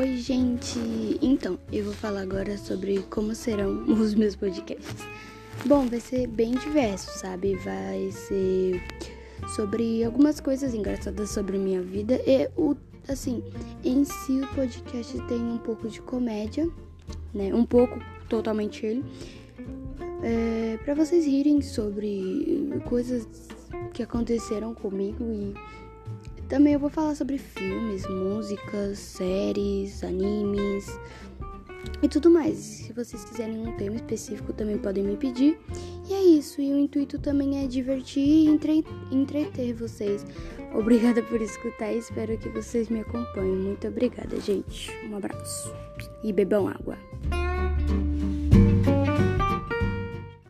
Oi, gente! Então, eu vou falar agora sobre como serão os meus podcasts. Bom, vai ser bem diverso, sabe? Vai ser sobre algumas coisas engraçadas sobre minha vida e o assim, em si o podcast tem um pouco de comédia, né? Um pouco, totalmente ele. É, para vocês rirem sobre coisas que aconteceram comigo e também eu vou falar sobre filmes, músicas, séries, animes e tudo mais. Se vocês quiserem um tema específico, também podem me pedir. E é isso. E o intuito também é divertir e entre... entreter vocês. Obrigada por escutar e espero que vocês me acompanhem. Muito obrigada, gente. Um abraço. E bebam água.